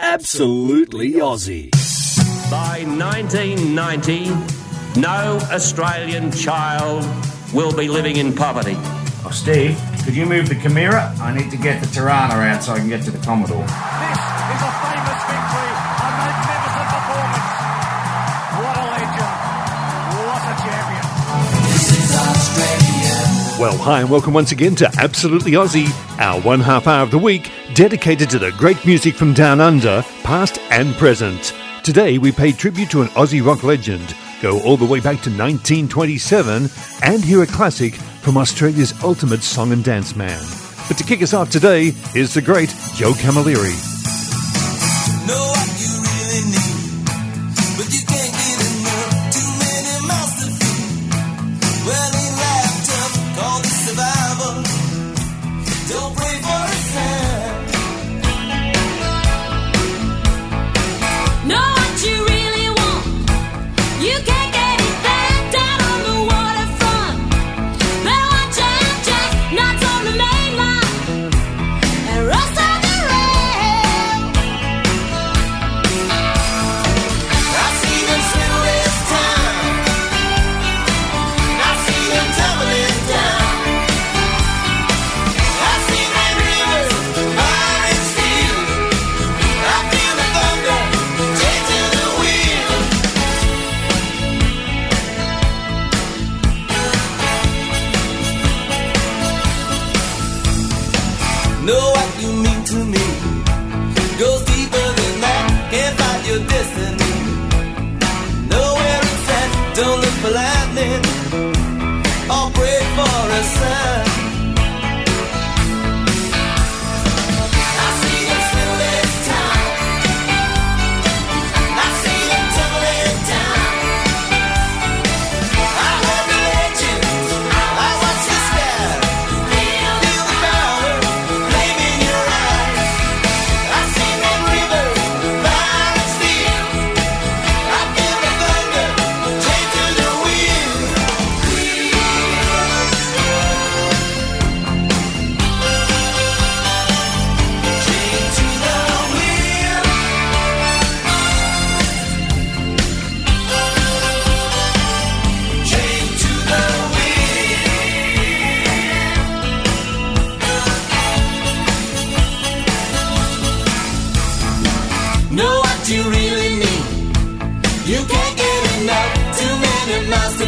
Absolutely Aussie. By 1990, no Australian child will be living in poverty. Oh, Steve, could you move the Camira? I need to get the Torana out so I can get to the Commodore. Well, hi, and welcome once again to Absolutely Aussie, our one half hour of the week dedicated to the great music from down under, past and present. Today, we pay tribute to an Aussie rock legend, go all the way back to 1927, and hear a classic from Australia's ultimate song and dance man. But to kick us off today is the great Joe Camilleri. Don't break look for lightning or pray for a sign. you really need. You can't get enough, too many miles to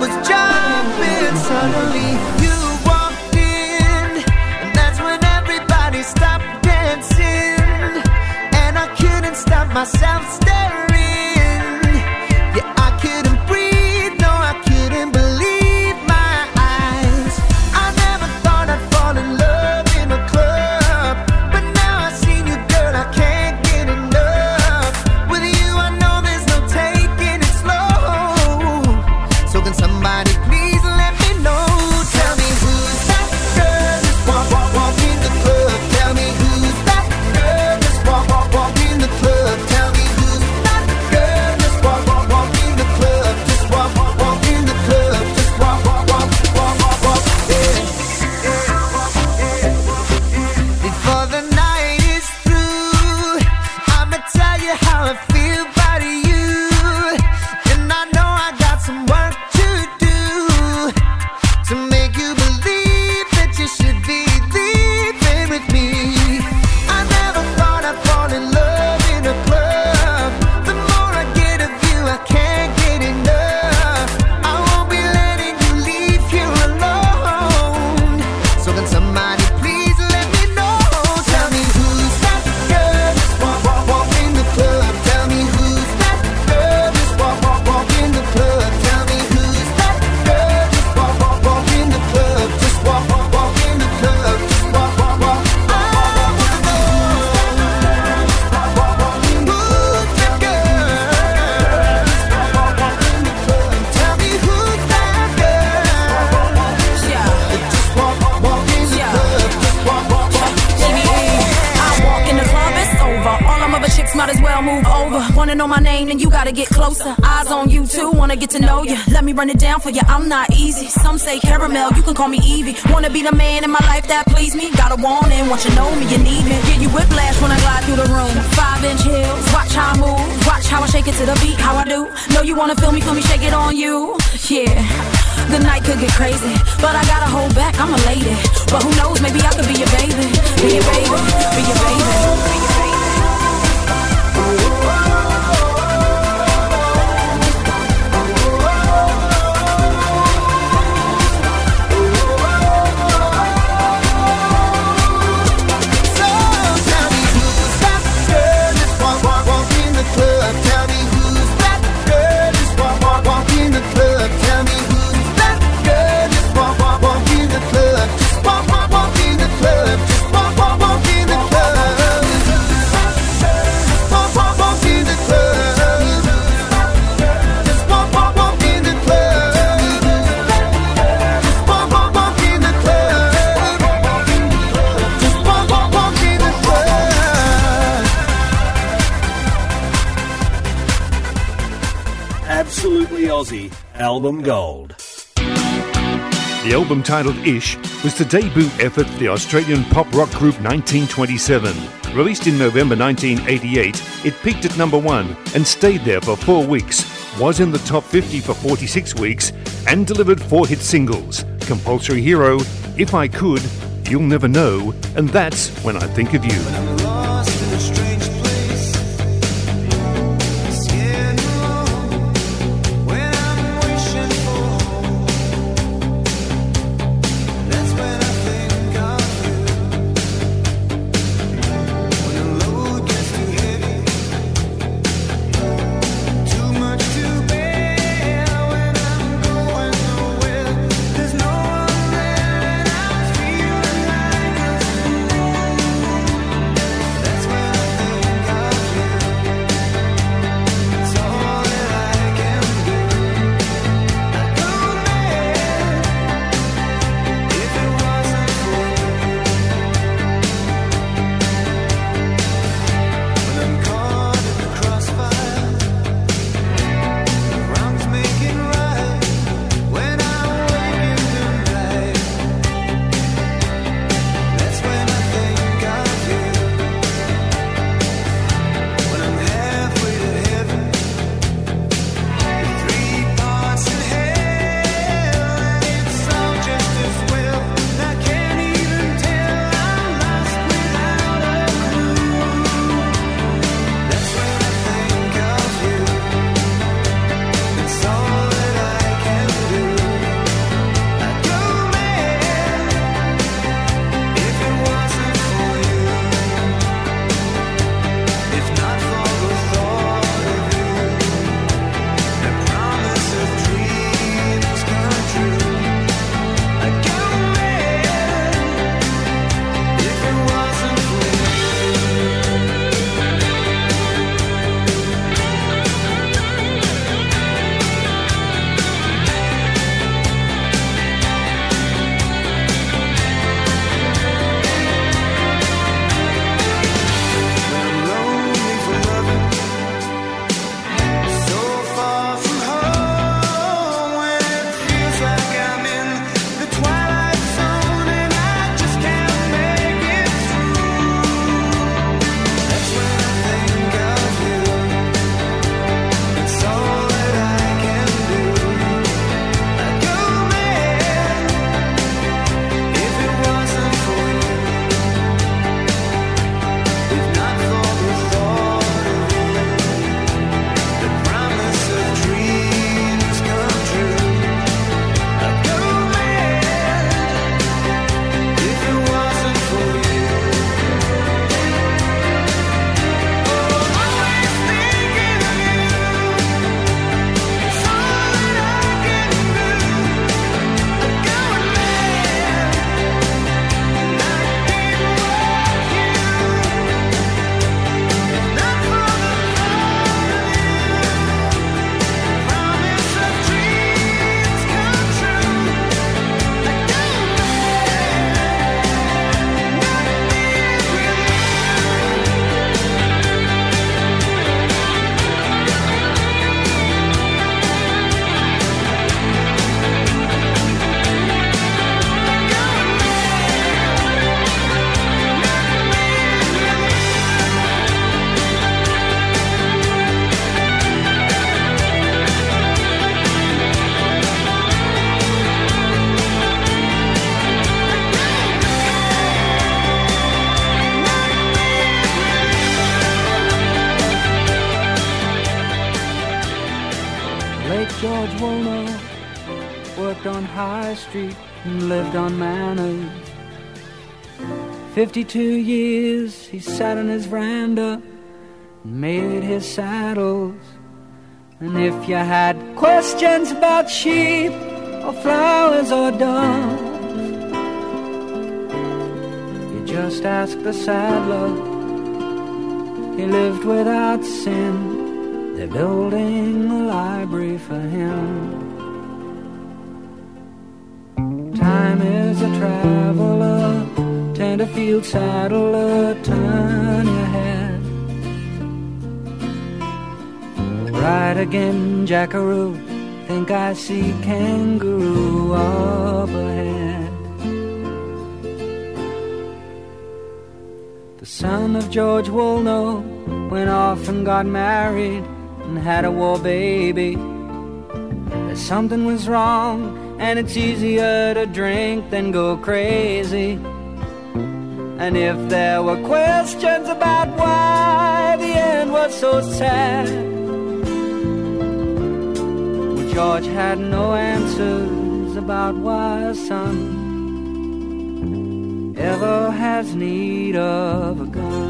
was jumping suddenly. You walked in, and that's when everybody stopped dancing. And I couldn't stop myself. You too, wanna get to know you. Let me run it down for you, I'm not easy. Some say caramel, you can call me Evie. Wanna be the man in my life that please me? Got a warning, want you know me, you need me. Get you whiplash when I glide through the room. Five inch heels, watch how I move. Watch how I shake it to the beat, how I do. Know you wanna feel me, feel me, shake it on you. Yeah. The night could get crazy, but I gotta hold back, I'm a lady. But who knows, maybe I could be your baby. Be your baby, be your baby. Be your baby. So album gold. The album titled Ish was the debut effort for the Australian pop rock group 1927. Released in November 1988, it peaked at number one and stayed there for four weeks, was in the top 50 for 46 weeks, and delivered four hit singles Compulsory Hero, If I Could, You'll Never Know, and That's When I Think of You. High Street and lived on manners. Fifty-two years he sat on his veranda and made his saddles. And if you had questions about sheep or flowers or doves, you just ask the saddler. He lived without sin. They're building a library for him. Time is a traveler, Tenterfield saddler, turn your head. Right again, jackaroo, think I see kangaroo up ahead. The son of George Woolnough went off and got married and had a war baby. That something was wrong, and it's easier to drink than go crazy. And if there were questions about why the end was so sad, well, George had no answers about why a son ever has need of a gun.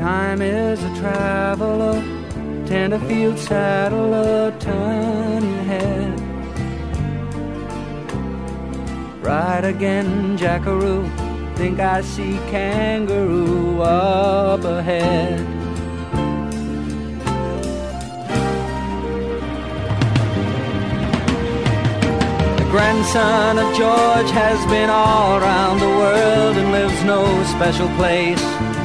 Time is a traveler, Tenterfield saddle, a tiny head. Right again, jackaroo, think I see kangaroo up ahead. The grandson of George has been all around the world and lives no special place.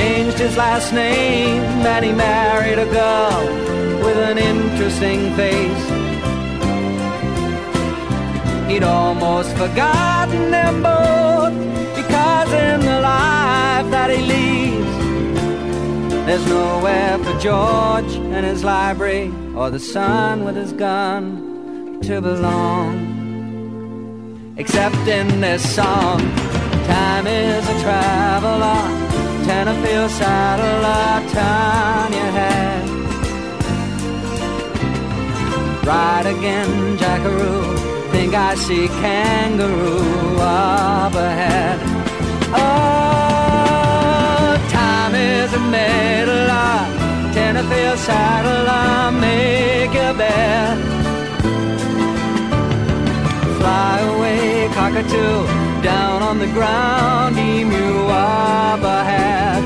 Changed his last name and he married a girl with an interesting face. He'd almost forgotten them both because in the life that he leads, there's nowhere for George and his library or the son with his gun to belong. Except in this song, time is a traveler, Tenterfield saddler, turn your head. Ride again, jackaroo, think I see kangaroo up ahead. Oh, time is a meddler, Tenterfield saddler, away, cockatoo, down on the ground, emu up ahead.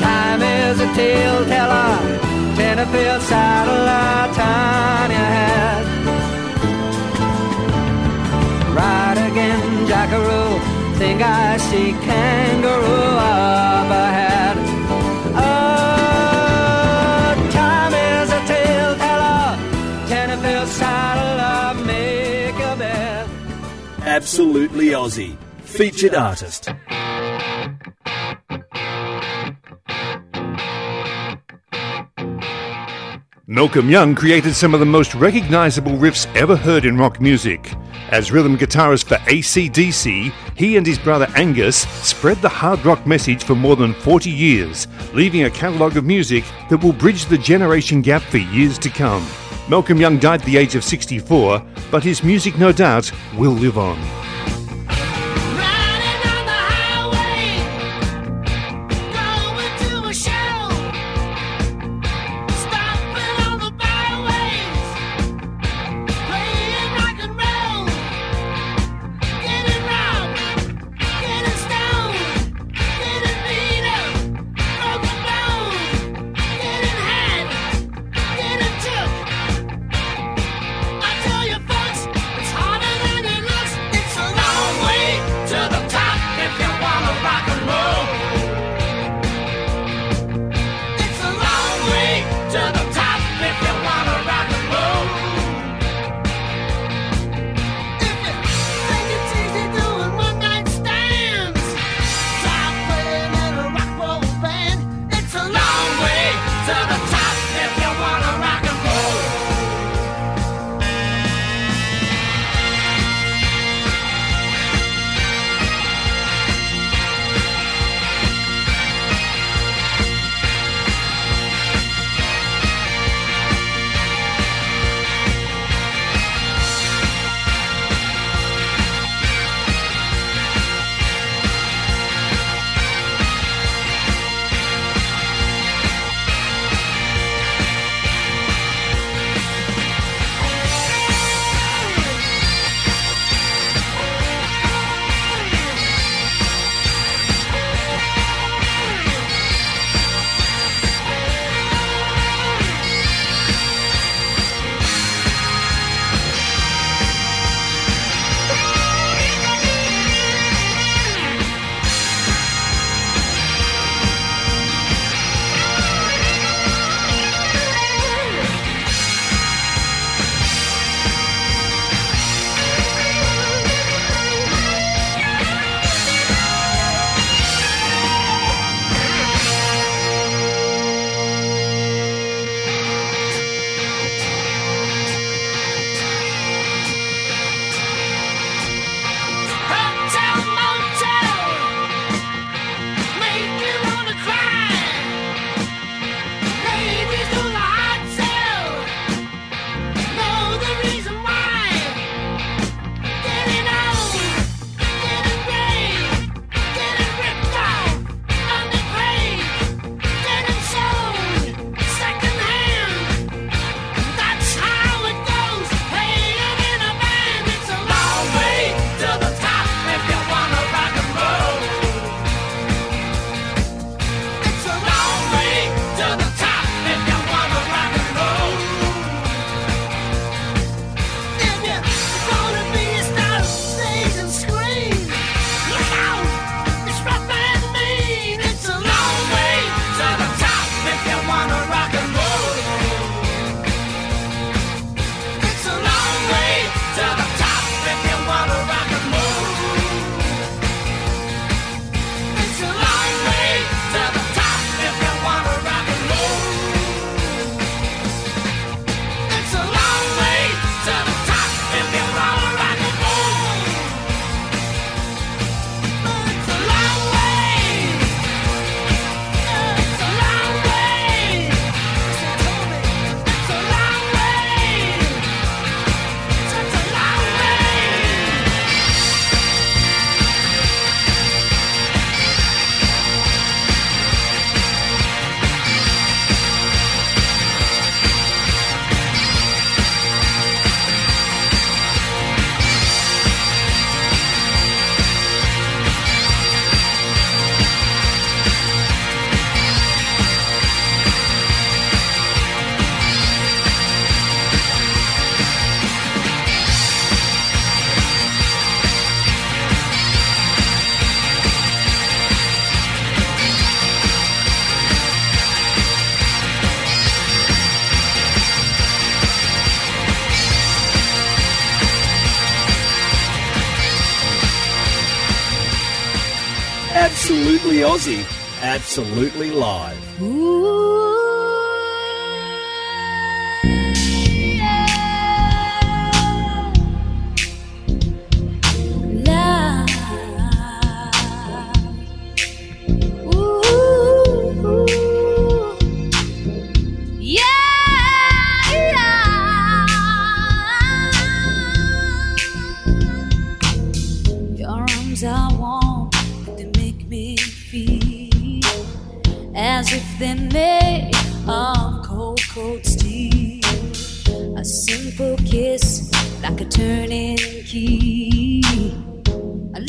Time is a tale teller, Tenterfield turn your head. Ride again, jackaroo, think I see kangaroo up ahead. Absolutely Aussie. Featured artist. Malcolm Young created some of the most recognizable riffs ever heard in rock music. As rhythm guitarist for AC/DC, he and his brother Angus spread the hard rock message for more than 40 years, leaving a catalogue of music that will bridge the generation gap for years to come. Malcolm Young died at the age of 64, but his music, no doubt, will live on. Absolutely Aussie, absolutely live. Your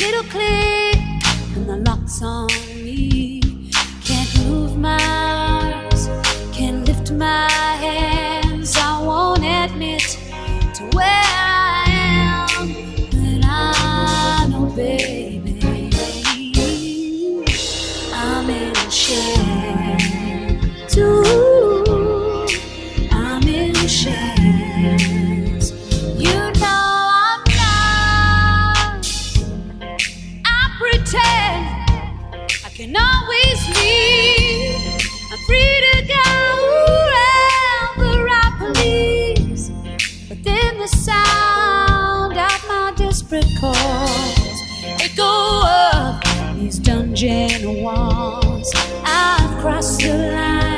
little click, and the lock's on me. Can't move my calls echo up these dungeon walls. I've crossed the line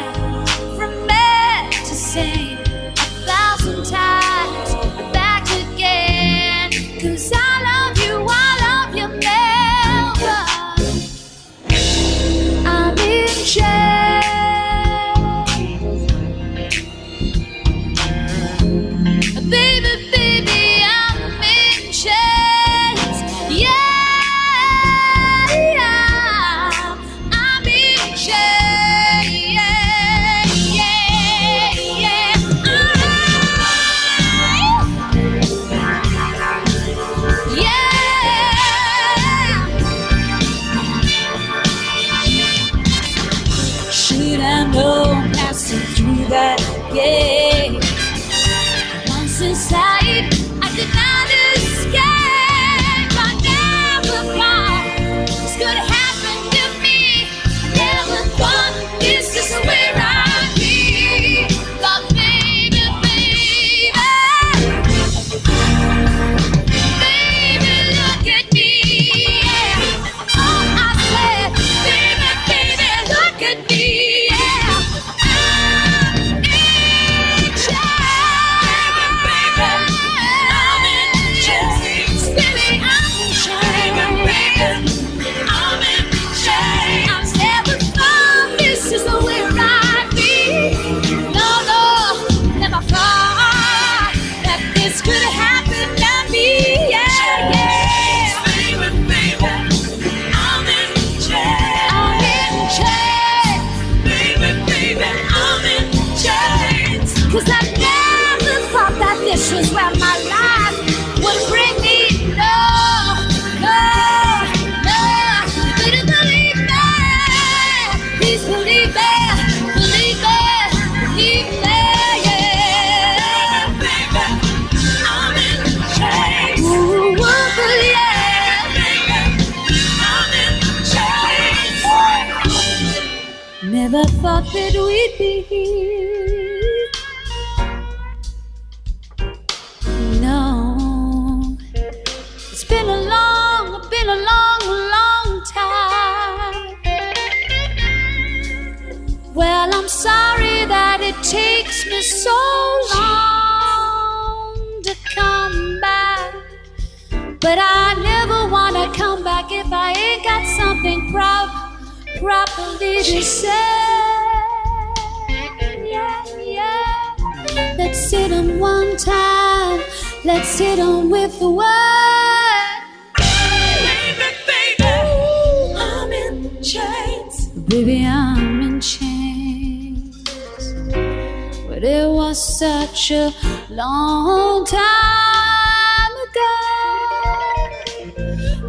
Never thought that we'd be here. No, it's been a long, been a long, long time. Well, I'm sorry that it takes me so long to come back. But I never wanna come back if I ain't got something prop, properly say. Yeah, yeah. Let's sit on one time. Let's sit on with the word. Baby, baby, I'm in chains. Baby, I'm in chains. But it was such a long time ago.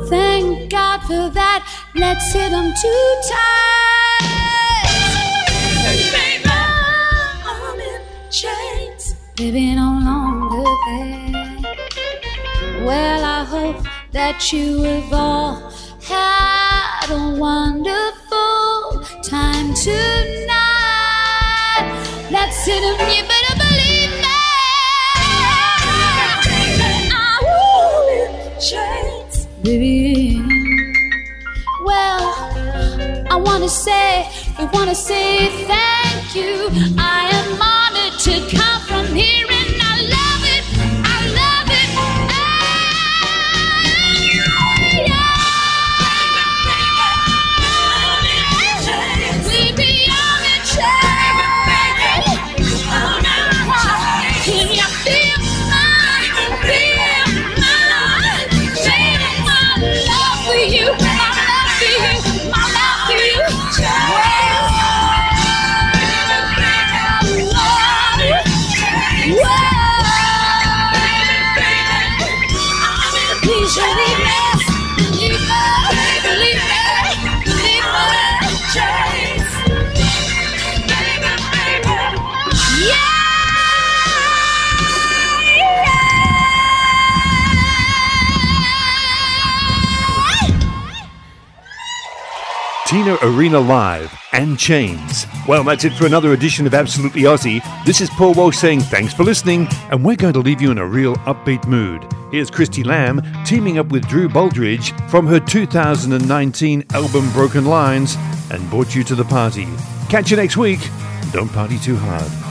Thank God for that. Let's sit on two times. Baby, I'm in chains. Baby, no longer there. Well, I hope that you have all had a wonderful time tonight. That's it, and you better believe me. Baby, I won't change, baby. Wanna say, we wanna say thank you. I Tina Arena Live and Chains. Well, that's it for another edition of Absolutely Aussie. This is Paul Walsh saying thanks for listening, and we're going to leave you in a real upbeat mood. Here's Christie Lamb teaming up with Drew Baldridge from her 2019 album Broken Lines and brought you to the party. Catch you next week. Don't party too hard.